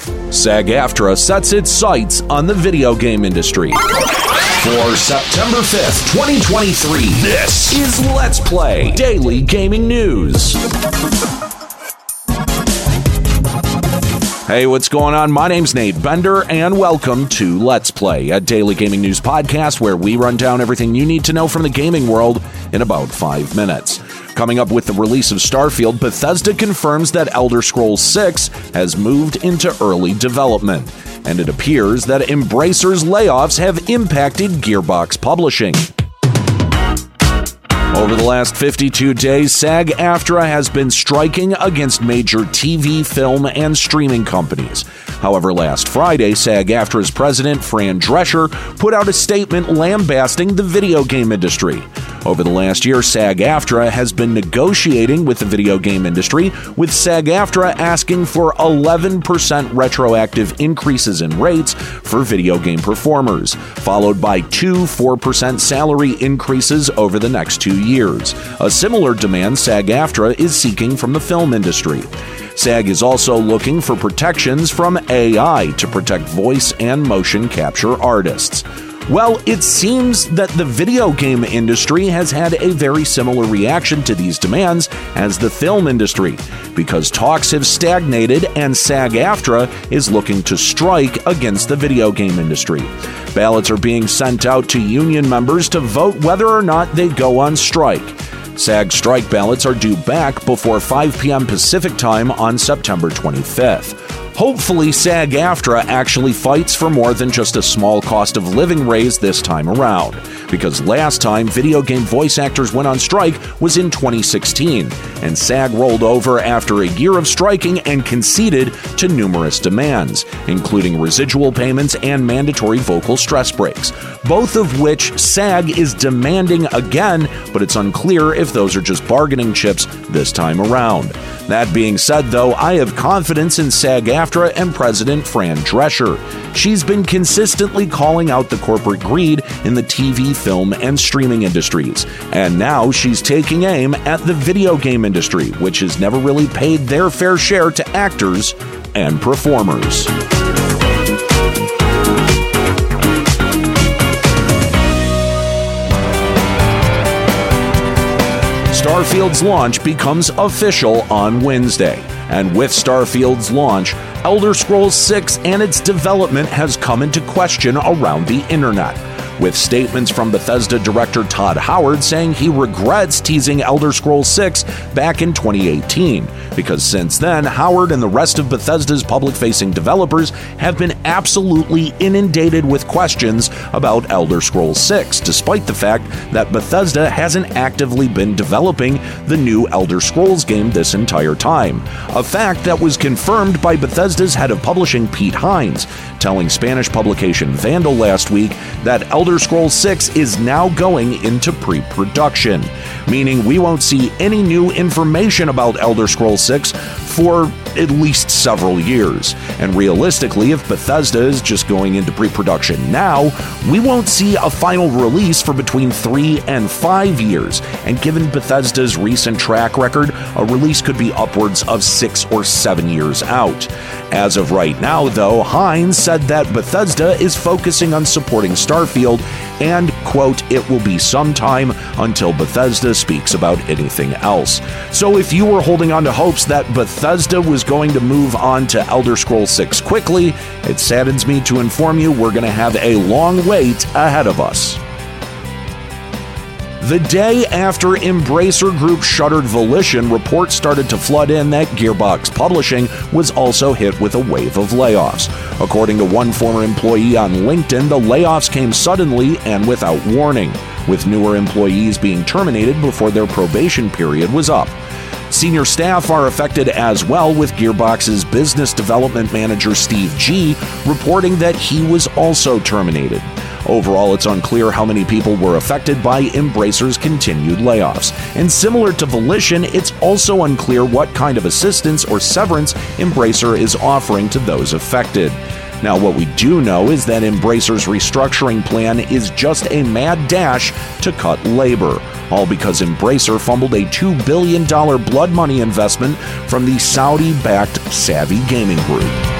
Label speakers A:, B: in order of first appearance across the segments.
A: SAG AFTRA sets its sights on the video game industry. For September 5th, 2023, this is Let's Play Daily Gaming News. Hey, what's going on? My name's Nate Bender, and welcome to Let's Play, a daily gaming news podcast where we run down everything you need to know from the gaming world in about five minutes. Coming up with the release of Starfield, Bethesda confirms that Elder Scrolls 6 has moved into early development, and it appears that Embracer's layoffs have impacted Gearbox Publishing. Over the last 52 days, SAG AFTRA has been striking against major TV, film, and streaming companies. However, last Friday, SAG AFTRA's president, Fran Drescher, put out a statement lambasting the video game industry. Over the last year, SAG AFTRA has been negotiating with the video game industry, with SAG AFTRA asking for 11% retroactive increases in rates for video game performers, followed by two 4% salary increases over the next two years. A similar demand SAG AFTRA is seeking from the film industry. SAG is also looking for protections from AI to protect voice and motion capture artists. Well, it seems that the video game industry has had a very similar reaction to these demands as the film industry, because talks have stagnated and SAG AFTRA is looking to strike against the video game industry. Ballots are being sent out to union members to vote whether or not they go on strike. SAG strike ballots are due back before 5 p.m. Pacific time on September 25th. Hopefully, SAG AFTRA actually fights for more than just a small cost of living raise this time around. Because last time video game voice actors went on strike was in 2016, and SAG rolled over after a year of striking and conceded to numerous demands, including residual payments and mandatory vocal stress breaks, both of which SAG is demanding again, but it's unclear if those are just bargaining chips this time around. That being said, though, I have confidence in SAG AFTRA and President Fran Drescher. She's been consistently calling out the corporate greed in the TV, film, and streaming industries. And now she's taking aim at the video game industry, which has never really paid their fair share to actors and performers. Starfield's launch becomes official on Wednesday. And with Starfield's launch, Elder Scrolls 6 and its development has come into question around the internet. With statements from Bethesda director Todd Howard saying he regrets teasing Elder Scrolls 6 back in 2018, because since then, Howard and the rest of Bethesda's public facing developers have been absolutely inundated with questions about Elder Scrolls 6, despite the fact that Bethesda hasn't actively been developing the new Elder Scrolls game this entire time. A fact that was confirmed by Bethesda's head of publishing, Pete Hines, telling Spanish publication Vandal last week that Elder Scrolls 6 is now going into pre production, meaning we won't see any new information about Elder Scrolls 6 for at least several years. And realistically, if Bethesda is just going into pre production now, we won't see a final release for between three and five years. And given Bethesda's recent track record, a release could be upwards of six or seven years out. As of right now, though, Hines said that Bethesda is focusing on supporting Starfield and, quote, it will be some time until Bethesda speaks about anything else. So if you were holding on to hopes that Bethesda was going to move on to Elder Scrolls 6 quickly, it saddens me to inform you we're going to have a long wait ahead of us. The day after Embracer Group shuttered Volition, reports started to flood in that Gearbox Publishing was also hit with a wave of layoffs. According to one former employee on LinkedIn, the layoffs came suddenly and without warning, with newer employees being terminated before their probation period was up. Senior staff are affected as well, with Gearbox's business development manager Steve G reporting that he was also terminated. Overall, it's unclear how many people were affected by Embracer's continued layoffs. And similar to Volition, it's also unclear what kind of assistance or severance Embracer is offering to those affected. Now, what we do know is that Embracer's restructuring plan is just a mad dash to cut labor, all because Embracer fumbled a $2 billion blood money investment from the Saudi backed Savvy Gaming Group.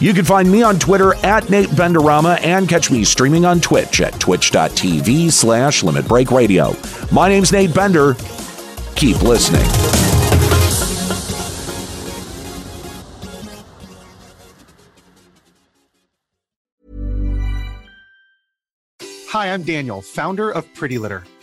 A: You can find me on Twitter at Nate Benderama and catch me streaming on Twitch at twitch.tv slash Limit Break Radio. My name's Nate Bender. Keep listening.
B: Hi, I'm Daniel, founder of Pretty Litter.